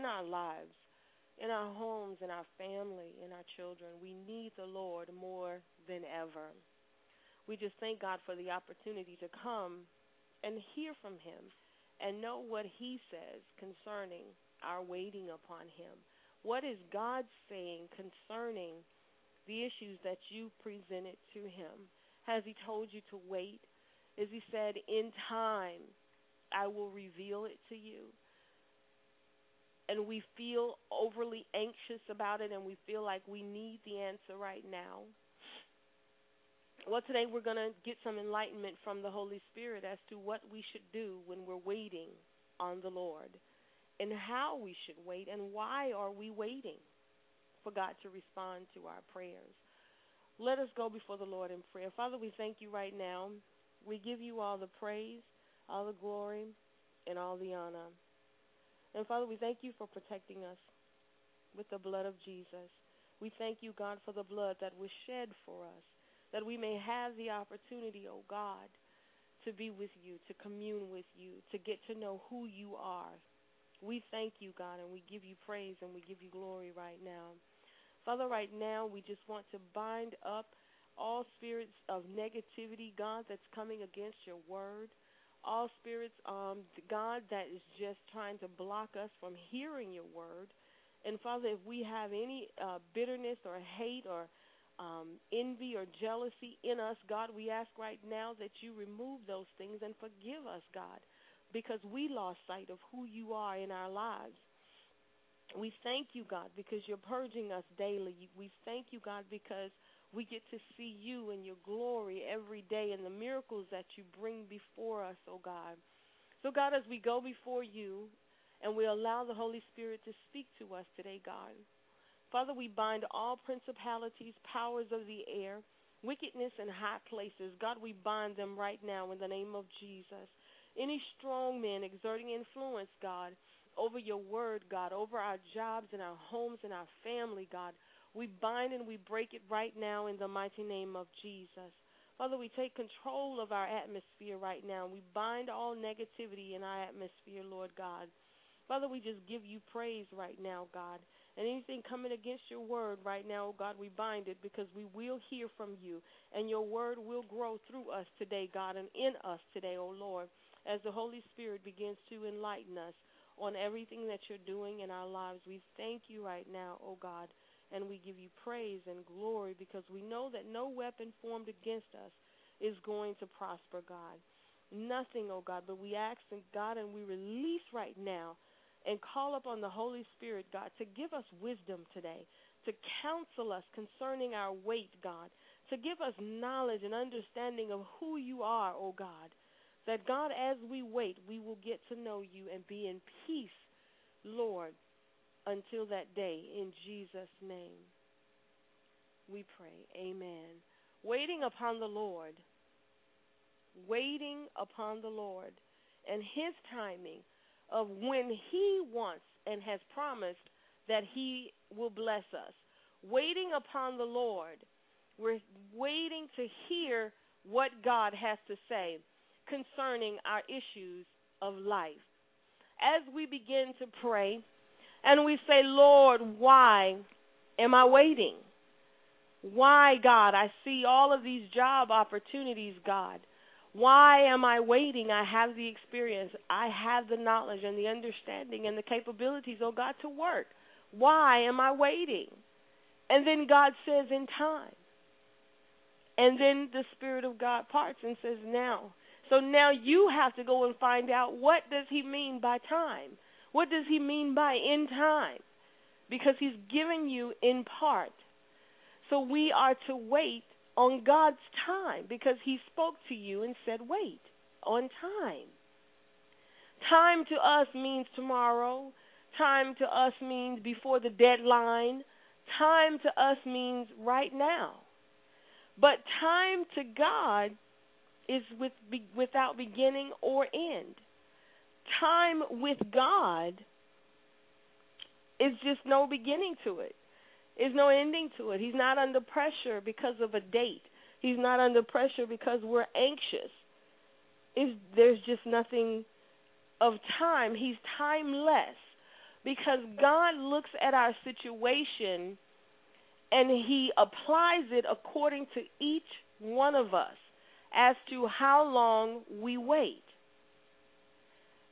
in our lives, in our homes, in our family, in our children. We need the Lord more than ever. We just thank God for the opportunity to come and hear from Him and know what He says concerning our waiting upon Him. What is God saying concerning the issues that you presented to Him? Has He told you to wait? Is He said, in time, I will reveal it to you? And we feel overly anxious about it and we feel like we need the answer right now. Well, today we're going to get some enlightenment from the Holy Spirit as to what we should do when we're waiting on the Lord and how we should wait and why are we waiting for God to respond to our prayers. Let us go before the Lord in prayer. Father, we thank you right now. We give you all the praise, all the glory, and all the honor. And Father, we thank you for protecting us with the blood of Jesus. We thank you, God, for the blood that was shed for us, that we may have the opportunity, oh God, to be with you, to commune with you, to get to know who you are. We thank you, God, and we give you praise and we give you glory right now. Father, right now, we just want to bind up all spirits of negativity, God, that's coming against your word. All spirits, um, God, that is just trying to block us from hearing your word. And Father, if we have any uh, bitterness or hate or um, envy or jealousy in us, God, we ask right now that you remove those things and forgive us, God, because we lost sight of who you are in our lives. We thank you, God, because you're purging us daily. We thank you, God, because we get to see you and your glory every day and the miracles that you bring before us, oh God. So, God, as we go before you and we allow the Holy Spirit to speak to us today, God, Father, we bind all principalities, powers of the air, wickedness in high places. God, we bind them right now in the name of Jesus. Any strong men exerting influence, God, over your word, God, over our jobs and our homes and our family, God, we bind and we break it right now in the mighty name of Jesus. Father, we take control of our atmosphere right now. We bind all negativity in our atmosphere, Lord God. Father, we just give you praise right now, God. And anything coming against your word right now, oh God, we bind it because we will hear from you. And your word will grow through us today, God, and in us today, O oh Lord, as the Holy Spirit begins to enlighten us on everything that you're doing in our lives. We thank you right now, O oh God, and we give you praise and glory because we know that no weapon formed against us is going to prosper, God. Nothing, oh God, but we ask and God and we release right now and call upon the Holy Spirit, God, to give us wisdom today, to counsel us concerning our wait, God, to give us knowledge and understanding of who you are, oh God. That, God, as we wait, we will get to know you and be in peace, Lord, until that day. In Jesus' name, we pray. Amen. Waiting upon the Lord. Waiting upon the Lord and His timing of when He wants and has promised that He will bless us. Waiting upon the Lord. We're waiting to hear what God has to say concerning our issues of life. As we begin to pray and we say, Lord, why am I waiting? Why, God? I see all of these job opportunities, God. Why am I waiting? I have the experience. I have the knowledge and the understanding and the capabilities, oh God, to work. Why am I waiting? And then God says, in time. And then the Spirit of God parts and says, now. So now you have to go and find out what does he mean by time? What does he mean by in time? Because he's given you in part. So we are to wait on God's time because He spoke to you and said, wait on time. Time to us means tomorrow. Time to us means before the deadline. Time to us means right now. But time to God is with, without beginning or end. Time with God is just no beginning to it. There's no ending to it. He's not under pressure because of a date. He's not under pressure because we're anxious. It's, there's just nothing of time. He's timeless because God looks at our situation and He applies it according to each one of us as to how long we wait.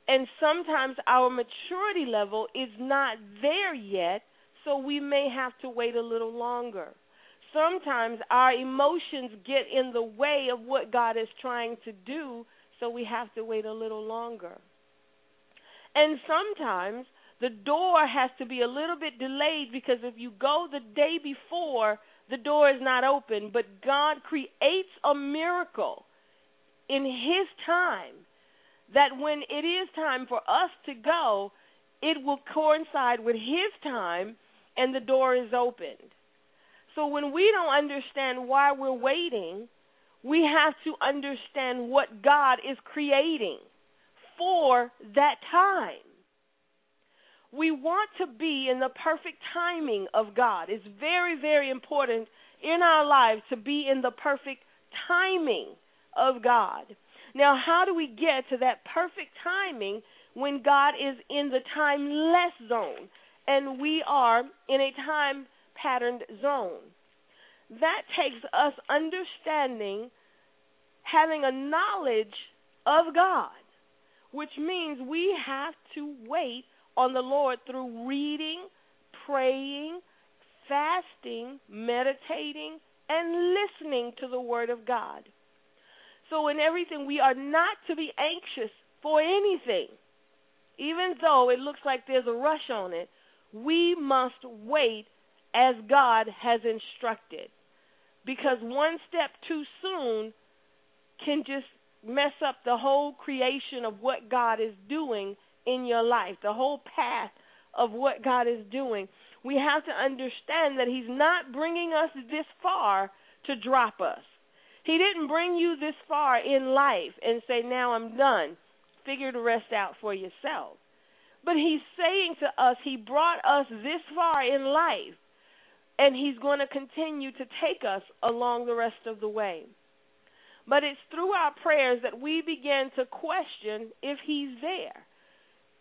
And sometimes our maturity level is not there yet so we may have to wait a little longer. Sometimes our emotions get in the way of what God is trying to do, so we have to wait a little longer. And sometimes the door has to be a little bit delayed because if you go the day before, the door is not open, but God creates a miracle in His time that when it is time for us to go, it will coincide with His time and the door is opened. So when we don't understand why we're waiting, we have to understand what God is creating for that time. We want to be in the perfect timing of God. It's very, very important in our lives to be in the perfect timing of God. Now, how do we get to that perfect timing when God is in the timeless zone and we are in a time patterned zone? That takes us understanding, having a knowledge of God, which means we have to wait on the Lord through reading, praying, fasting, meditating, and listening to the Word of God. So, in everything, we are not to be anxious for anything. Even though it looks like there's a rush on it, we must wait as God has instructed. Because one step too soon can just mess up the whole creation of what God is doing in your life, the whole path of what God is doing. We have to understand that He's not bringing us this far to drop us. He didn't bring you this far in life and say, Now I'm done. Figure the rest out for yourself. But He's saying to us, He brought us this far in life, and He's going to continue to take us along the rest of the way. But it's through our prayers that we begin to question if He's there,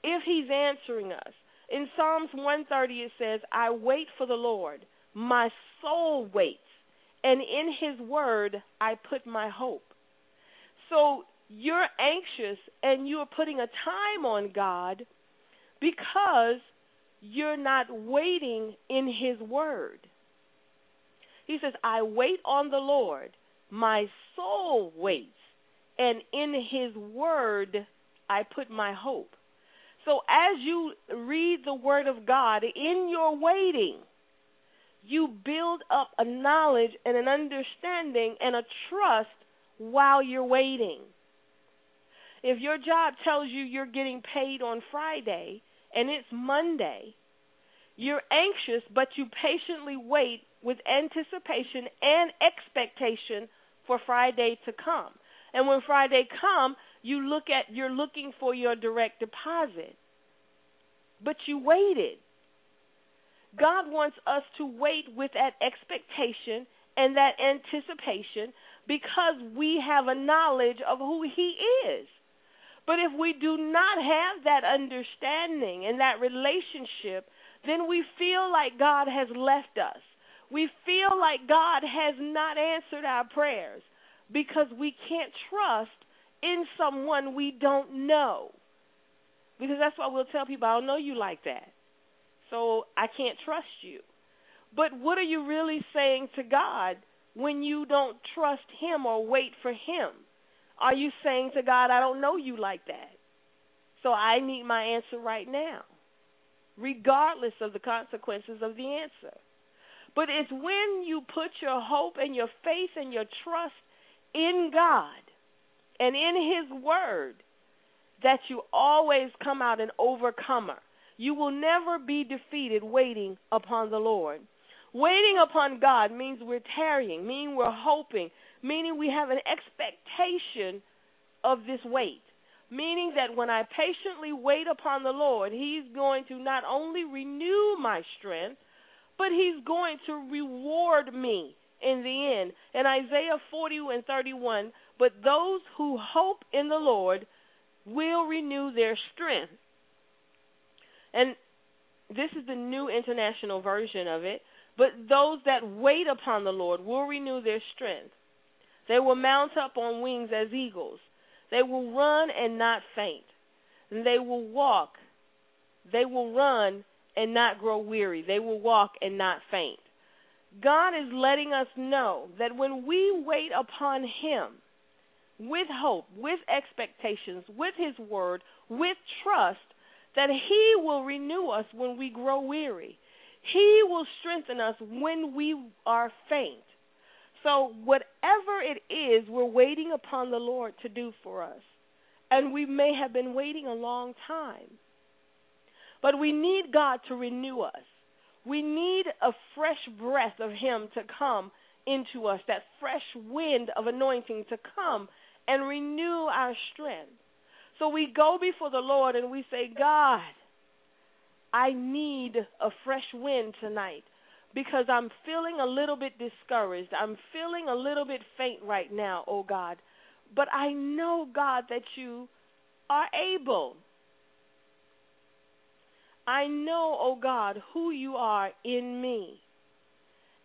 if He's answering us. In Psalms 130, it says, I wait for the Lord. My soul waits and in his word I put my hope. So you're anxious and you're putting a time on God because you're not waiting in his word. He says, I wait on the Lord, my soul waits, and in his word I put my hope. So as you read the word of God in your waiting, you build up a knowledge and an understanding and a trust while you're waiting. If your job tells you you're getting paid on Friday and it's Monday, you're anxious, but you patiently wait with anticipation and expectation for Friday to come. And when Friday come, you look at you're looking for your direct deposit. But you waited. God wants us to wait with that expectation and that anticipation because we have a knowledge of who He is. But if we do not have that understanding and that relationship, then we feel like God has left us. We feel like God has not answered our prayers because we can't trust in someone we don't know. Because that's why we'll tell people, I don't know you like that so I can't trust you. But what are you really saying to God when you don't trust Him or wait for Him? Are you saying to God, I don't know you like that, so I need my answer right now, regardless of the consequences of the answer? But it's when you put your hope and your faith and your trust in God and in His Word that you always come out an overcomer. You will never be defeated waiting upon the Lord. Waiting upon God means we're tarrying, meaning we're hoping, meaning we have an expectation of this wait. Meaning that when I patiently wait upon the Lord, He's going to not only renew my strength, but He's going to reward me in the end. In Isaiah 40 and 31, but those who hope in the Lord will renew their strength. And this is the new international version of it. But those that wait upon the Lord will renew their strength. They will mount up on wings as eagles. They will run and not faint. And they will walk. They will run and not grow weary. They will walk and not faint. God is letting us know that when we wait upon Him with hope, with expectations, with His word, with trust, that He will renew us when we grow weary. He will strengthen us when we are faint. So, whatever it is, we're waiting upon the Lord to do for us. And we may have been waiting a long time. But we need God to renew us. We need a fresh breath of Him to come into us, that fresh wind of anointing to come and renew our strength. So we go before the Lord and we say, God, I need a fresh wind tonight because I'm feeling a little bit discouraged. I'm feeling a little bit faint right now, oh God. but I know, God, that you are able. I know, oh God, who you are in me.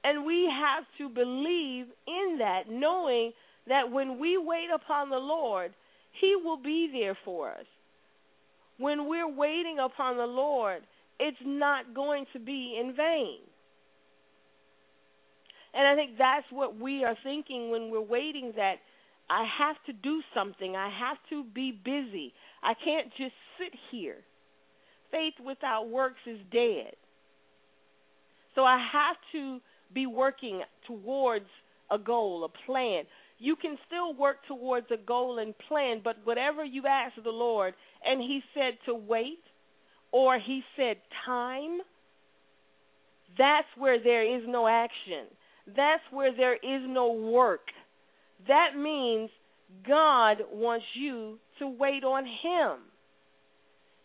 And we have to believe in that, knowing that when we wait upon the Lord, He will be there for us. When we're waiting upon the Lord, it's not going to be in vain. And I think that's what we are thinking when we're waiting that I have to do something. I have to be busy. I can't just sit here. Faith without works is dead. So I have to be working towards a goal, a plan. You can still work towards a goal and plan, but whatever you ask the Lord, and He said to wait, or He said time, that's where there is no action. That's where there is no work. That means God wants you to wait on Him.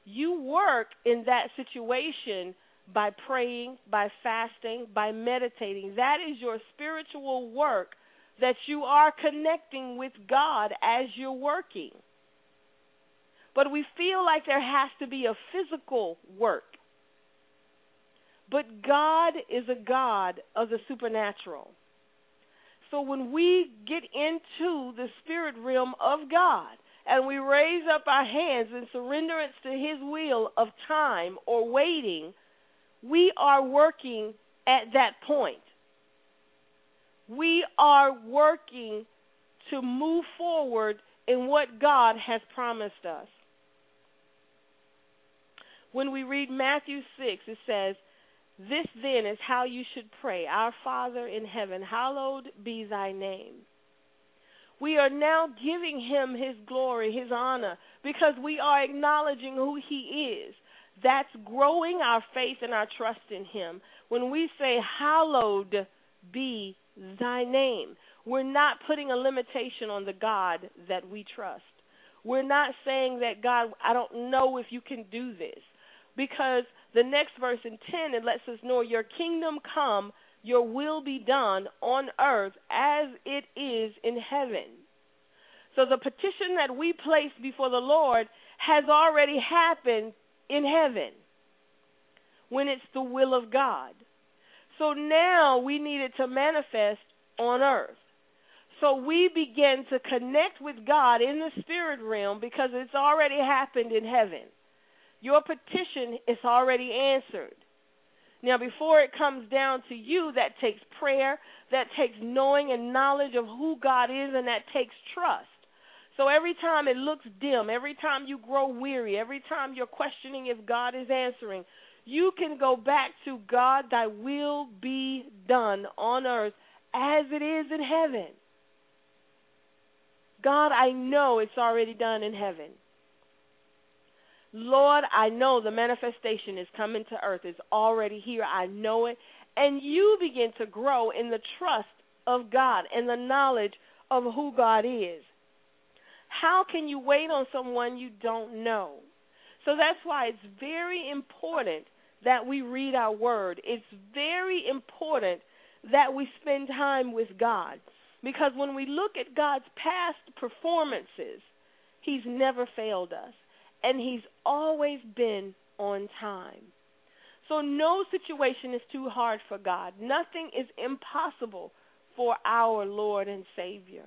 You work in that situation by praying, by fasting, by meditating. That is your spiritual work that you are connecting with God as you're working. But we feel like there has to be a physical work. But God is a God of the supernatural. So when we get into the spirit realm of God and we raise up our hands in surrenderance to His will of time or waiting, we are working at that point. We are working to move forward in what God has promised us. When we read Matthew 6, it says, This then is how you should pray Our Father in heaven, hallowed be thy name. We are now giving him his glory, his honor, because we are acknowledging who he is. That's growing our faith and our trust in him. When we say, Hallowed be thy name, we're not putting a limitation on the God that we trust. We're not saying that, God, I don't know if you can do this. Because the next verse in 10, it lets us know, Your kingdom come, your will be done on earth as it is in heaven. So the petition that we place before the Lord has already happened in heaven when it's the will of God. So now we need it to manifest on earth. So we begin to connect with God in the spirit realm because it's already happened in heaven. Your petition is already answered. Now, before it comes down to you, that takes prayer, that takes knowing and knowledge of who God is, and that takes trust. So every time it looks dim, every time you grow weary, every time you're questioning if God is answering, you can go back to God, thy will be done on earth as it is in heaven. God, I know it's already done in heaven. Lord, I know the manifestation is coming to earth. It's already here. I know it. And you begin to grow in the trust of God and the knowledge of who God is. How can you wait on someone you don't know? So that's why it's very important that we read our word. It's very important that we spend time with God. Because when we look at God's past performances, He's never failed us and he's always been on time. So no situation is too hard for God. Nothing is impossible for our Lord and Savior.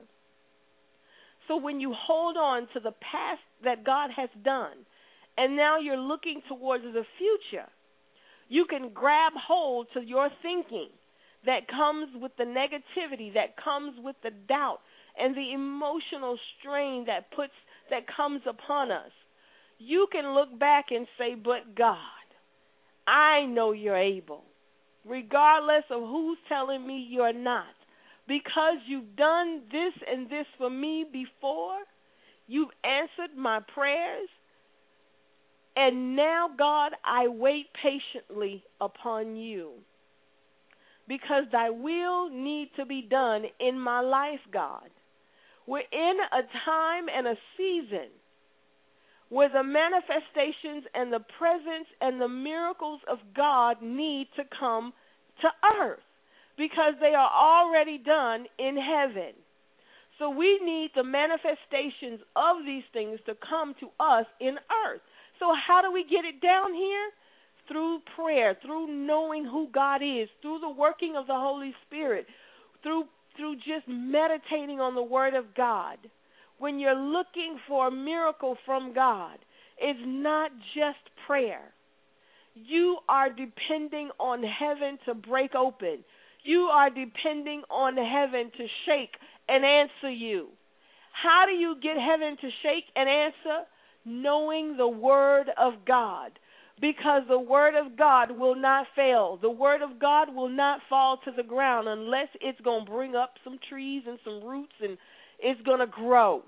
So when you hold on to the past that God has done, and now you're looking towards the future, you can grab hold to your thinking that comes with the negativity, that comes with the doubt, and the emotional strain that puts that comes upon us you can look back and say, But God, I know you're able, regardless of who's telling me you're not. Because you've done this and this for me before, you've answered my prayers, and now, God, I wait patiently upon you. Because thy will need to be done in my life, God. We're in a time and a season where the manifestations and the presence and the miracles of God need to come to earth because they are already done in heaven. So we need the manifestations of these things to come to us in earth. So how do we get it down here? Through prayer, through knowing who God is, through the working of the Holy Spirit, through through just meditating on the word of God. When you're looking for a miracle from God, it's not just prayer. You are depending on heaven to break open. You are depending on heaven to shake and answer you. How do you get heaven to shake and answer? Knowing the Word of God. Because the Word of God will not fail. The Word of God will not fall to the ground unless it's going to bring up some trees and some roots and it's going to grow.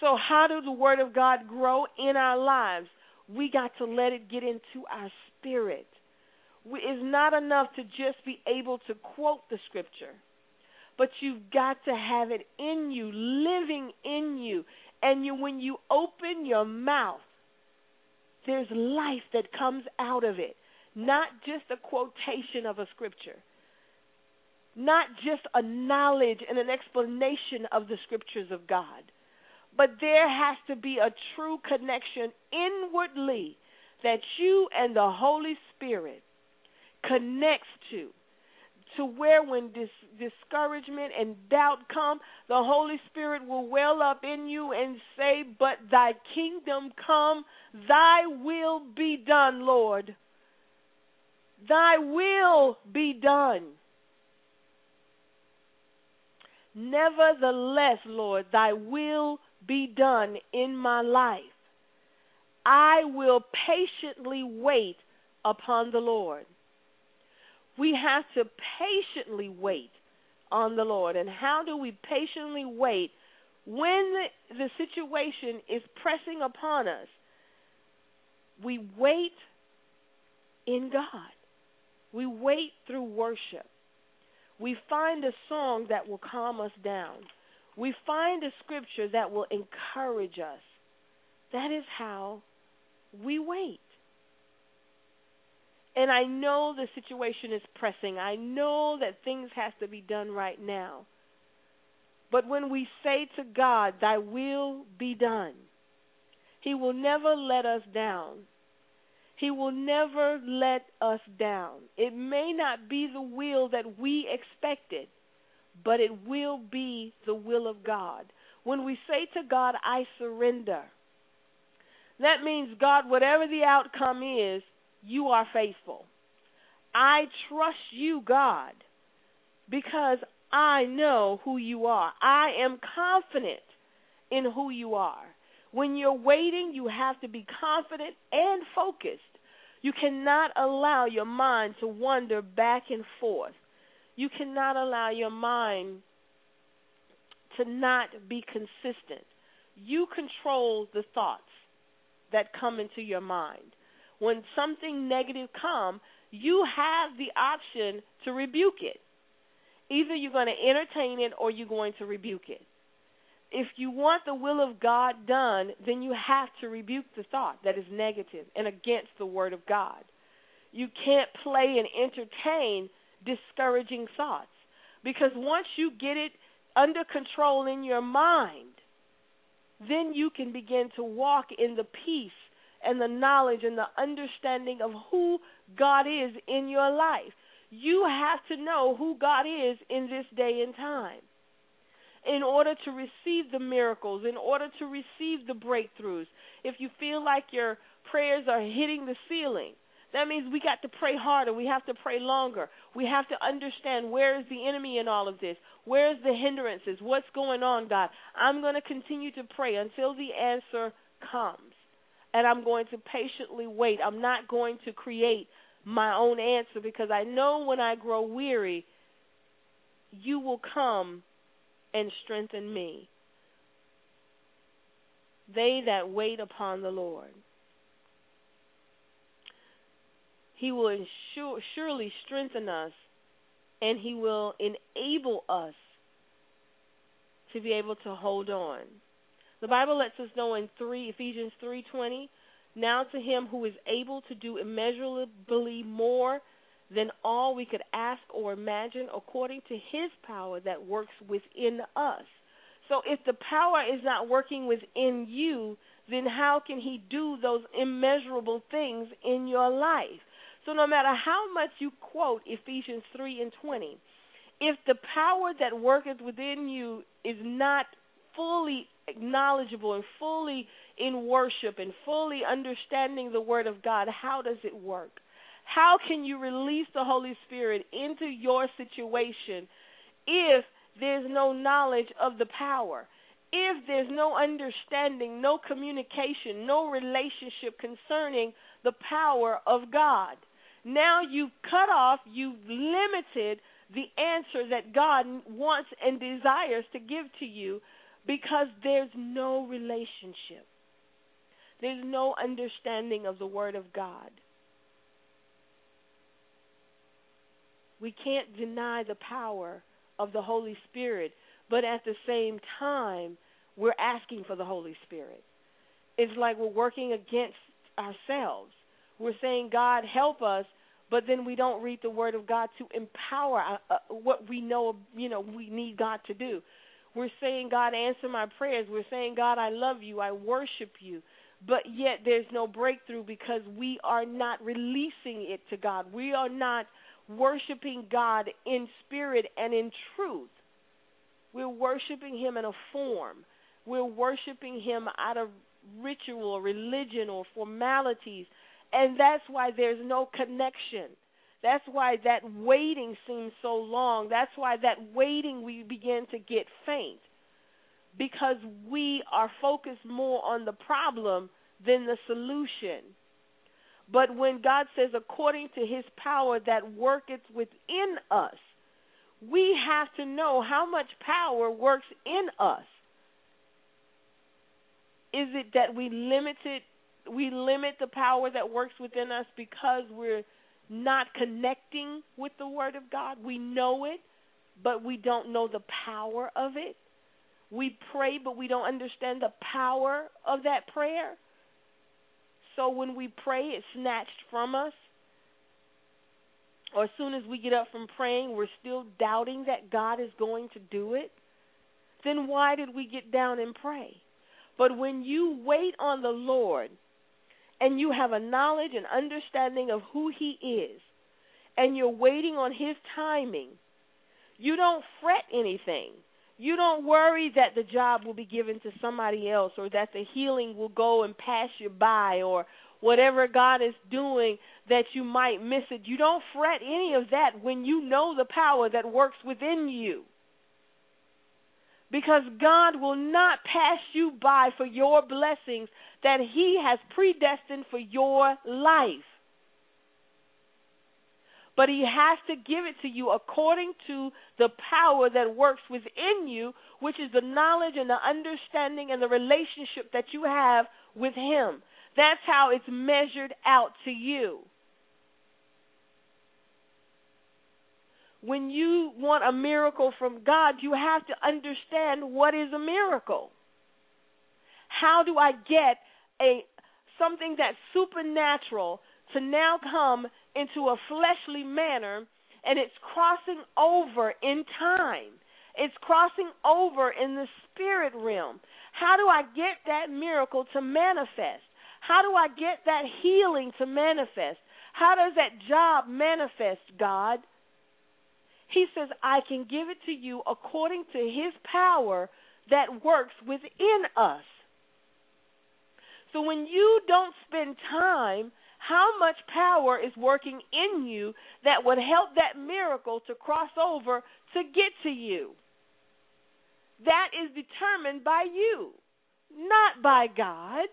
So, how does the Word of God grow in our lives? We got to let it get into our spirit. It's not enough to just be able to quote the Scripture but you've got to have it in you, living in you. And you, when you open your mouth, there's life that comes out of it, not just a quotation of a scripture, not just a knowledge and an explanation of the scriptures of God, but there has to be a true connection inwardly that you and the Holy Spirit connects to to where when dis- discouragement and doubt come, the Holy Spirit will well up in you and say, But thy kingdom come, thy will be done, Lord. Thy will be done. Nevertheless, Lord, thy will be done in my life. I will patiently wait upon the Lord we have to patiently wait on the Lord. And how do we patiently wait when the, the situation is pressing upon us? We wait in God. We wait through worship. We find a song that will calm us down. We find a scripture that will encourage us. That is how we wait. And I know the situation is pressing. I know that things have to be done right now. But when we say to God, Thy will be done, He will never let us down. He will never let us down. It may not be the will that we expected, but it will be the will of God. When we say to God, I surrender, that means, God, whatever the outcome is, you are faithful. I trust you, God, because I know who you are. I am confident in who you are. When you're waiting, you have to be confident and focused. You cannot allow your mind to wander back and forth. You cannot allow your mind to not be consistent. You control the thoughts that come into your mind when something negative come, you have the option to rebuke it. Either you're going to entertain it or you're going to rebuke it. If you want the will of God done, then you have to rebuke the thought that is negative and against the word of God. You can't play and entertain discouraging thoughts because once you get it under control in your mind, then you can begin to walk in the peace and the knowledge and the understanding of who God is in your life. You have to know who God is in this day and time. In order to receive the miracles, in order to receive the breakthroughs, if you feel like your prayers are hitting the ceiling, that means we got to pray harder. We have to pray longer. We have to understand where is the enemy in all of this? Where's the hindrances? What's going on, God? I'm going to continue to pray until the answer comes and I'm going to patiently wait. I'm not going to create my own answer because I know when I grow weary, you will come and strengthen me. They that wait upon the Lord. He will ensure, surely strengthen us and he will enable us to be able to hold on. The Bible lets us know in 3 Ephesians 3:20, now to him who is able to do immeasurably more than all we could ask or imagine according to his power that works within us. So if the power is not working within you, then how can he do those immeasurable things in your life? So no matter how much you quote Ephesians 3 and 20, if the power that worketh within you is not fully acknowledgeable and fully in worship and fully understanding the Word of God, how does it work? How can you release the Holy Spirit into your situation if there's no knowledge of the power? If there's no understanding, no communication, no relationship concerning the power of God. Now you've cut off, you've limited the answer that God wants and desires to give to you because there's no relationship. There's no understanding of the Word of God. We can't deny the power of the Holy Spirit, but at the same time, we're asking for the Holy Spirit. It's like we're working against ourselves. We're saying, God, help us, but then we don't read the Word of God to empower uh, uh, what we know, you know, we need God to do. We're saying, God, answer my prayers. We're saying, God, I love you. I worship you. But yet there's no breakthrough because we are not releasing it to God. We are not worshiping God in spirit and in truth. We're worshiping Him in a form. We're worshiping Him out of ritual religion or formalities and that's why there's no connection. That's why that waiting seems so long. That's why that waiting we begin to get faint. Because we are focused more on the problem than the solution. But when God says, according to his power that worketh within us, we have to know how much power works in us. Is it that we limit it we limit the power that works within us because we're not connecting with the Word of God. We know it, but we don't know the power of it. We pray, but we don't understand the power of that prayer. So when we pray, it's snatched from us. Or as soon as we get up from praying, we're still doubting that God is going to do it. Then why did we get down and pray? But when you wait on the Lord, and you have a knowledge and understanding of who He is, and you're waiting on His timing, you don't fret anything. You don't worry that the job will be given to somebody else or that the healing will go and pass you by or whatever God is doing that you might miss it. You don't fret any of that when you know the power that works within you. Because God will not pass you by for your blessings that He has predestined for your life. But He has to give it to you according to the power that works within you, which is the knowledge and the understanding and the relationship that you have with Him. That's how it's measured out to you. When you want a miracle from God, you have to understand what is a miracle. How do I get a something that's supernatural to now come into a fleshly manner and it's crossing over in time. It's crossing over in the spirit realm. How do I get that miracle to manifest? How do I get that healing to manifest? How does that job manifest, God? He says, I can give it to you according to his power that works within us. So when you don't spend time, how much power is working in you that would help that miracle to cross over to get to you? That is determined by you, not by God.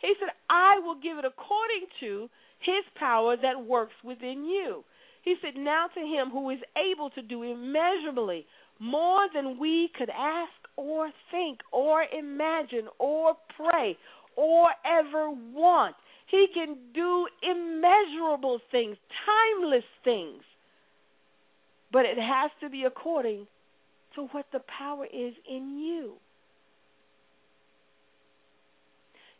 He said, I will give it according to his power that works within you. He said, Now to him who is able to do immeasurably more than we could ask or think or imagine or pray or ever want. He can do immeasurable things, timeless things. But it has to be according to what the power is in you.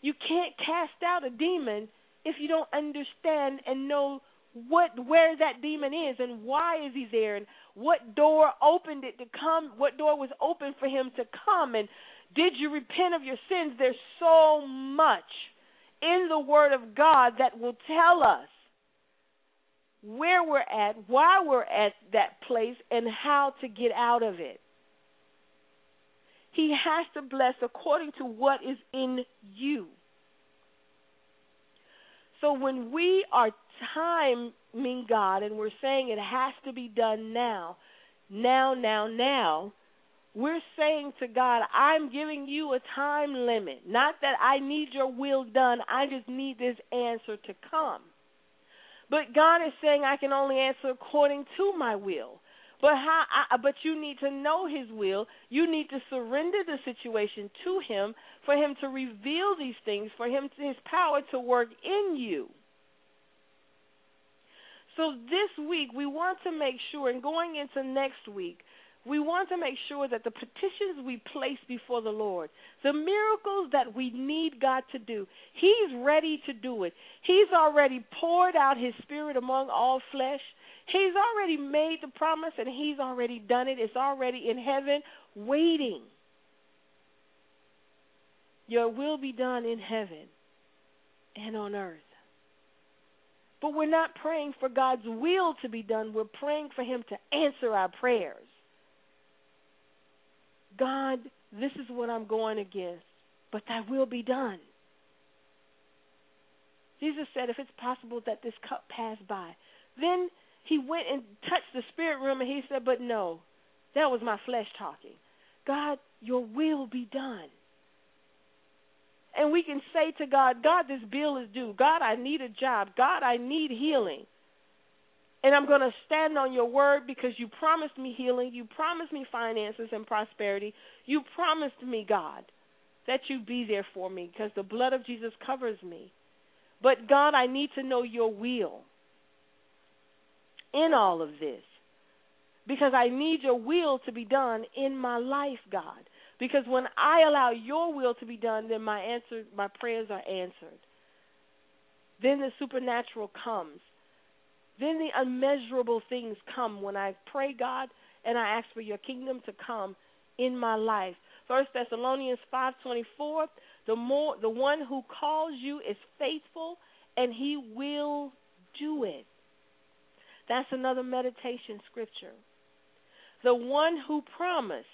You can't cast out a demon if you don't understand and know what where that demon is and why is he there and what door opened it to come what door was open for him to come and did you repent of your sins? There's so much in the word of God that will tell us where we're at why we're at that place and how to get out of it. He has to bless according to what is in you so when we are timing God and we're saying it has to be done now, now, now, now, we're saying to God, I'm giving you a time limit. Not that I need your will done, I just need this answer to come. But God is saying I can only answer according to my will. But how? I, but you need to know His will. You need to surrender the situation to Him for Him to reveal these things, for Him His power to work in you. So this week we want to make sure, and going into next week, we want to make sure that the petitions we place before the Lord, the miracles that we need God to do, He's ready to do it. He's already poured out His Spirit among all flesh. He's already made the promise and he's already done it. It's already in heaven waiting. Your will be done in heaven and on earth. But we're not praying for God's will to be done. We're praying for him to answer our prayers. God, this is what I'm going against, but thy will be done. Jesus said, if it's possible that this cup pass by, then he went and touched the spirit realm and he said, But no, that was my flesh talking. God, your will be done. And we can say to God, God, this bill is due. God, I need a job. God, I need healing. And I'm going to stand on your word because you promised me healing. You promised me finances and prosperity. You promised me, God, that you'd be there for me because the blood of Jesus covers me. But God, I need to know your will in all of this because I need your will to be done in my life, God. Because when I allow your will to be done, then my answer, my prayers are answered. Then the supernatural comes. Then the unmeasurable things come when I pray, God, and I ask for your kingdom to come in my life. First Thessalonians five twenty four, the more the one who calls you is faithful and he will do it. That's another meditation scripture. The one who promised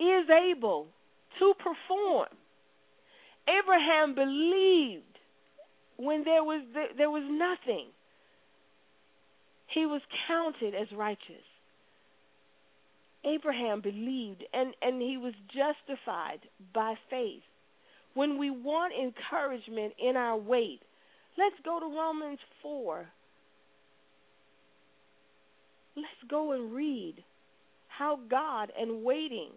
is able to perform. Abraham believed when there was there was nothing. He was counted as righteous. Abraham believed and, and he was justified by faith. When we want encouragement in our wait, let's go to Romans 4 let's go and read how God and waiting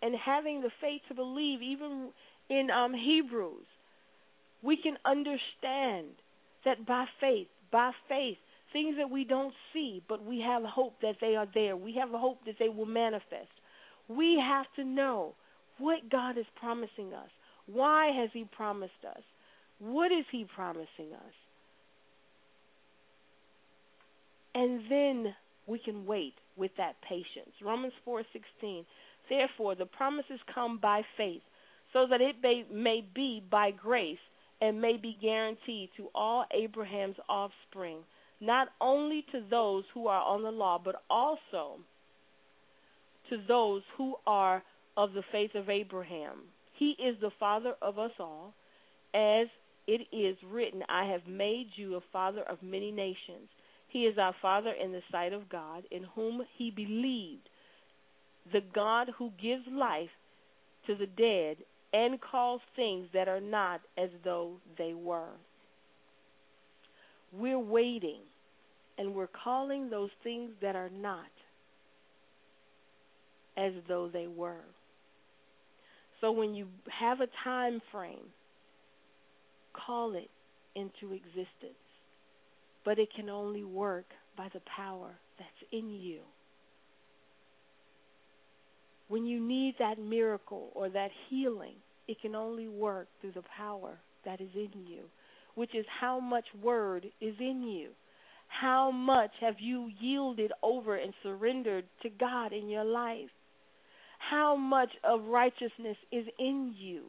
and having the faith to believe, even in um, Hebrews, we can understand that by faith, by faith, things that we don't see, but we have hope that they are there. We have hope that they will manifest. We have to know what God is promising us. Why has He promised us? What is He promising us? And then we can wait with that patience. Romans 4:16. Therefore, the promises come by faith, so that it may, may be by grace and may be guaranteed to all Abraham's offspring, not only to those who are on the law, but also to those who are of the faith of Abraham. He is the father of us all, as it is written, I have made you a father of many nations. He is our Father in the sight of God, in whom he believed, the God who gives life to the dead and calls things that are not as though they were. We're waiting and we're calling those things that are not as though they were. So when you have a time frame, call it into existence but it can only work by the power that's in you. When you need that miracle or that healing, it can only work through the power that is in you, which is how much word is in you, How much have you yielded over and surrendered to God in your life? How much of righteousness is in you?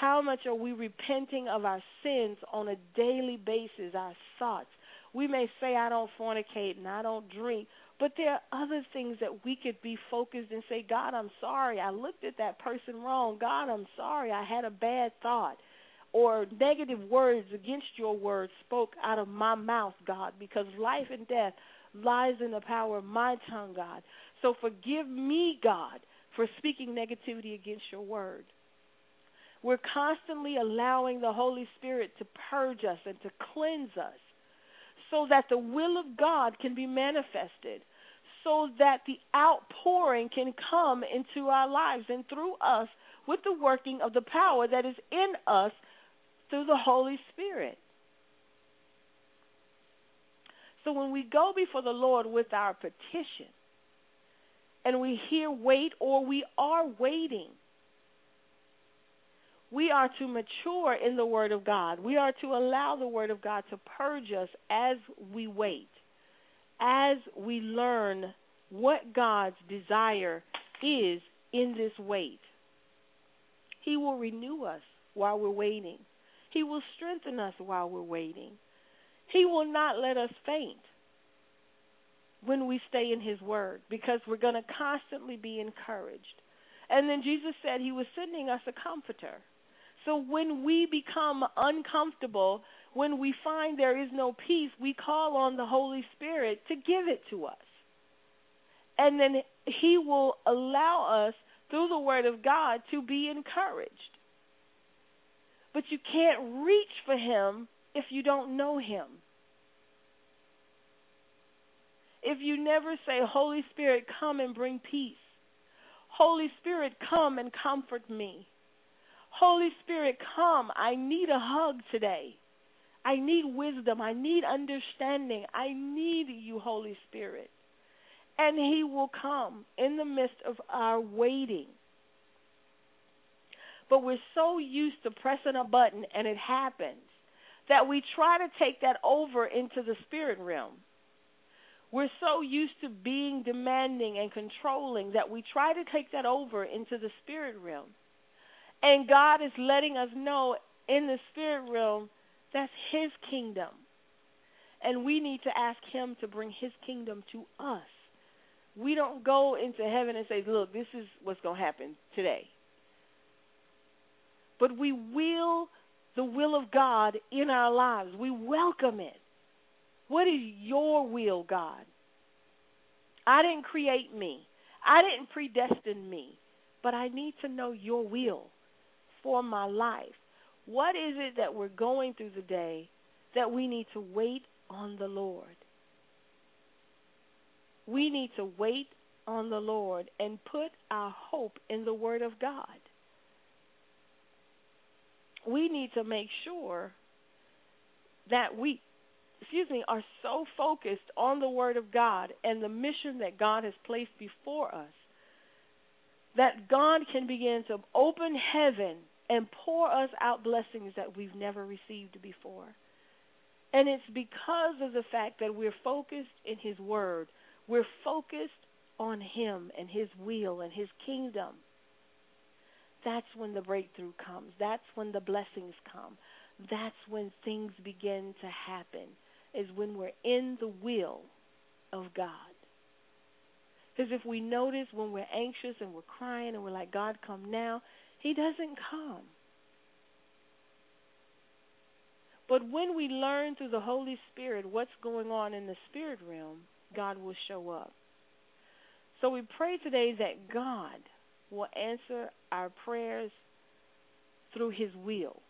How much are we repenting of our sins on a daily basis, our thoughts? We may say, I don't fornicate and I don't drink, but there are other things that we could be focused and say, God, I'm sorry. I looked at that person wrong. God, I'm sorry. I had a bad thought or negative words against your word spoke out of my mouth, God, because life and death lies in the power of my tongue, God. So forgive me, God, for speaking negativity against your word. We're constantly allowing the Holy Spirit to purge us and to cleanse us so that the will of God can be manifested, so that the outpouring can come into our lives and through us with the working of the power that is in us through the Holy Spirit. So when we go before the Lord with our petition and we hear wait or we are waiting, we are to mature in the Word of God. We are to allow the Word of God to purge us as we wait, as we learn what God's desire is in this wait. He will renew us while we're waiting. He will strengthen us while we're waiting. He will not let us faint when we stay in His Word because we're going to constantly be encouraged. And then Jesus said He was sending us a comforter. So when we become uncomfortable, when we find there is no peace, we call on the Holy Spirit to give it to us. And then He will allow us, through the Word of God, to be encouraged. But you can't reach for him if you don't know him. If you never say, Holy Spirit, come and bring peace. Holy Spirit, come and comfort me. Holy Spirit, come. I need a hug today. I need wisdom. I need understanding. I need you, Holy Spirit. And He will come in the midst of our waiting but we're so used to pressing a button and it happens that we try to take that over into the spirit realm. We're so used to being demanding and controlling that we try to take that over into the spirit realm. And God is letting us know in the spirit realm that's His kingdom. And we need to ask Him to bring His kingdom to us. We don't go into heaven and say, look, this is what's going to happen today but we will the will of God in our lives. We welcome it. What is your will, God? I didn't create me. I didn't predestine me, but I need to know your will for my life. What is it that we're going through the day that we need to wait on the Lord? We need to wait on the Lord and put our hope in the Word of God we need to make sure that we excuse me are so focused on the word of God and the mission that God has placed before us that God can begin to open heaven and pour us out blessings that we've never received before. And it's because of the fact that we're focused in His Word. We're focused on Him and His will and His kingdom that's when the breakthrough comes. That's when the blessings come. That's when things begin to happen, is when we're in the will of God. Because if we notice when we're anxious and we're crying and we're like, God, come now, He doesn't come. But when we learn through the Holy Spirit what's going on in the spirit realm, God will show up. So we pray today that God will answer our prayers through His will.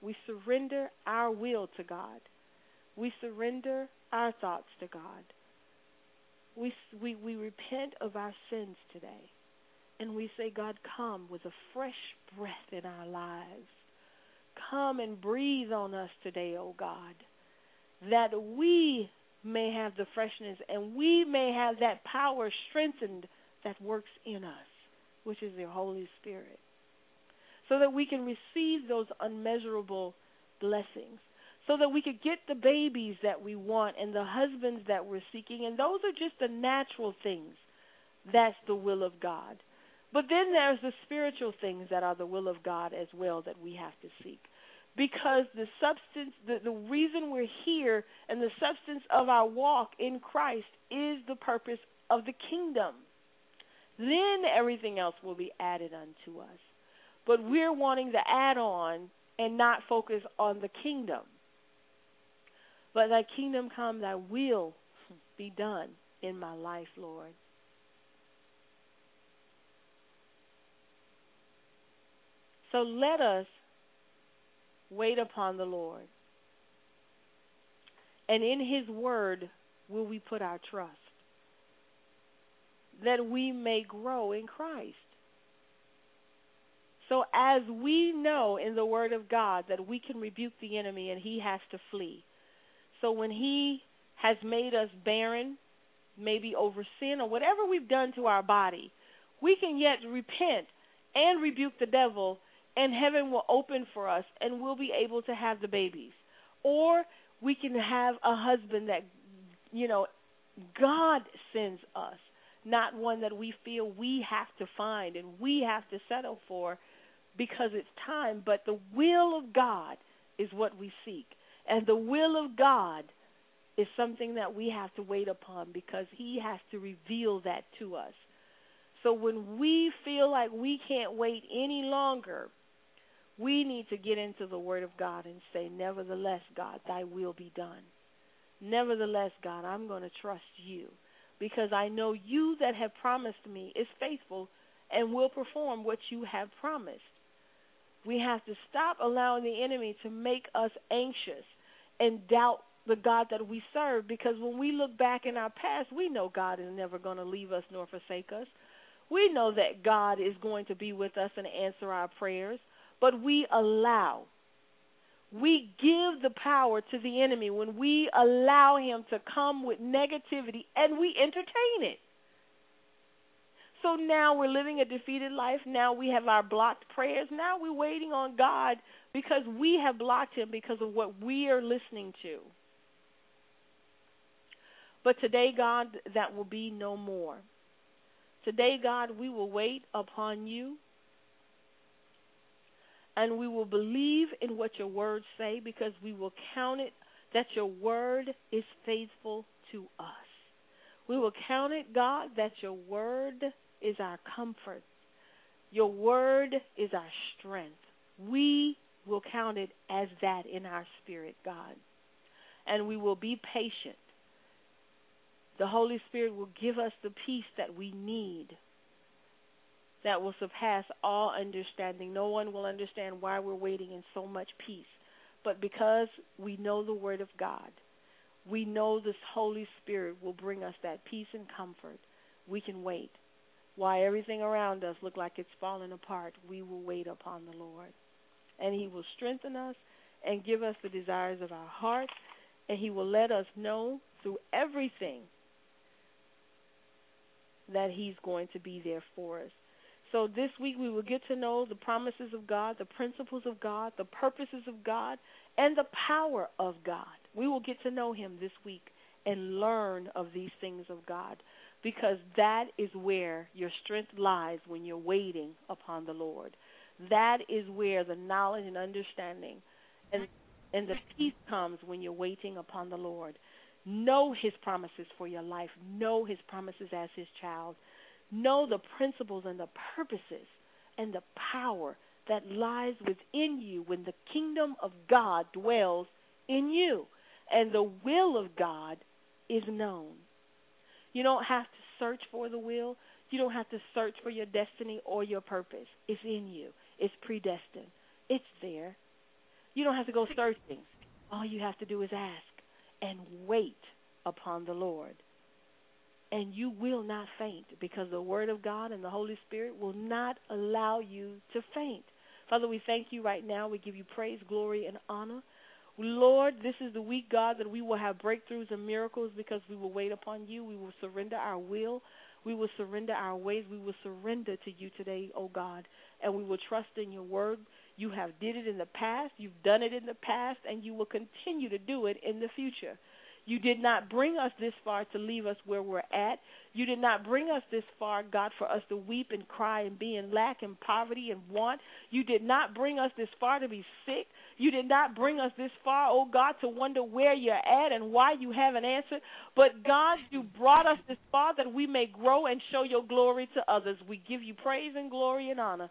We surrender our will to God. We surrender our thoughts to God. We, we, we repent of our sins today. And we say, God, come with a fresh breath in our lives. Come and breathe on us today, O oh God, that we may have the freshness and we may have that power strengthened that works in us which is your Holy Spirit, so that we can receive those unmeasurable blessings, so that we could get the babies that we want and the husbands that we're seeking. And those are just the natural things. That's the will of God. But then there's the spiritual things that are the will of God as well that we have to seek. Because the substance, the, the reason we're here and the substance of our walk in Christ is the purpose of the kingdom. Then everything else will be added unto us. But we're wanting the add on and not focus on the kingdom. But thy kingdom come, thy will be done in my life, Lord. So let us wait upon the Lord. And in his word will we put our trust that we may grow in Christ. So, as we know in the Word of God that we can rebuke the enemy and he has to flee. So, when he has made us barren, maybe over sin or whatever we've done to our body, we can yet repent and rebuke the devil, and heaven will open for us and we'll be able to have the babies. Or we can have a husband that, you know, God sends us not one that we feel we have to find and we have to settle for because it's time, but the will of God is what we seek. And the will of God is something that we have to wait upon because He has to reveal that to us. So when we feel like we can't wait any longer, we need to get into the Word of God and say, Nevertheless, God, thy will be done. Nevertheless, God, I'm going to trust you because I know you that have promised me is faithful and will perform what you have promised. We have to stop allowing the enemy to make us anxious and doubt the God that we serve because when we look back in our past, we know God is never going to leave us nor forsake us. We know that God is going to be with us and answer our prayers, but we allow we give the power to the enemy when we allow him to come with negativity and we entertain it. So now we're living a defeated life. Now we have our blocked prayers. Now we're waiting on God because we have blocked him because of what we are listening to. But today, God, that will be no more. Today, God, we will wait upon you and we will believe in what your words say because we will count it that your word is faithful to us. We will count it, God, that your word is our comfort. Your word is our strength. We will count it as that in our spirit, God. And we will be patient. The Holy Spirit will give us the peace that we need that will surpass all understanding. No one will understand why we're waiting in so much peace. But because we know the Word of God, we know this Holy Spirit will bring us that peace and comfort. We can wait. While everything around us look like it's falling apart, we will wait upon the Lord. And He will strengthen us and give us the desires of our heart. And He will let us know through everything that He's going to be there for us. So this week we will get to know the promises of God, the principles of God, the purposes of God, and the power of God. We will get to know Him this week and learn of these things of God because that is where your strength lies when you're waiting upon the Lord. That is where the knowledge and understanding and and the peace comes when you're waiting upon the Lord. Know his promises for your life. Know his promises as his child know the principles and the purposes and the power that lies within you when the kingdom of God dwells in you and the will of God is known. You don't have to search for the will. You don't have to search for your destiny or your purpose. It's in you. It's predestined. It's there. You don't have to go searching. All you have to do is ask and wait upon the Lord and you will not faint because the Word of God and the Holy Spirit will not allow you to faint. Father, we thank you right now. We give you praise, glory, and honor. Lord, this is the week, God, that we will have breakthroughs and miracles because we will wait upon you. We will surrender our will. We will surrender our ways. We will surrender to you today, O oh God, and we will trust in your word. You have did it in the past, you've done it in the past, and you will continue to do it in the future. You did not bring us this far to leave us where we're at. You did not bring us this far, God, for us to weep and cry and be in lack and poverty and want. You did not bring us this far to be sick. You did not bring us this far, oh God, to wonder where you're at and why you haven't answered. But God, you brought us this far that we may grow and show your glory to others. We give you praise and glory and honor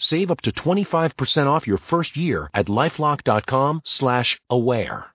Save up to 25% off your first year at lifelock.com/aware.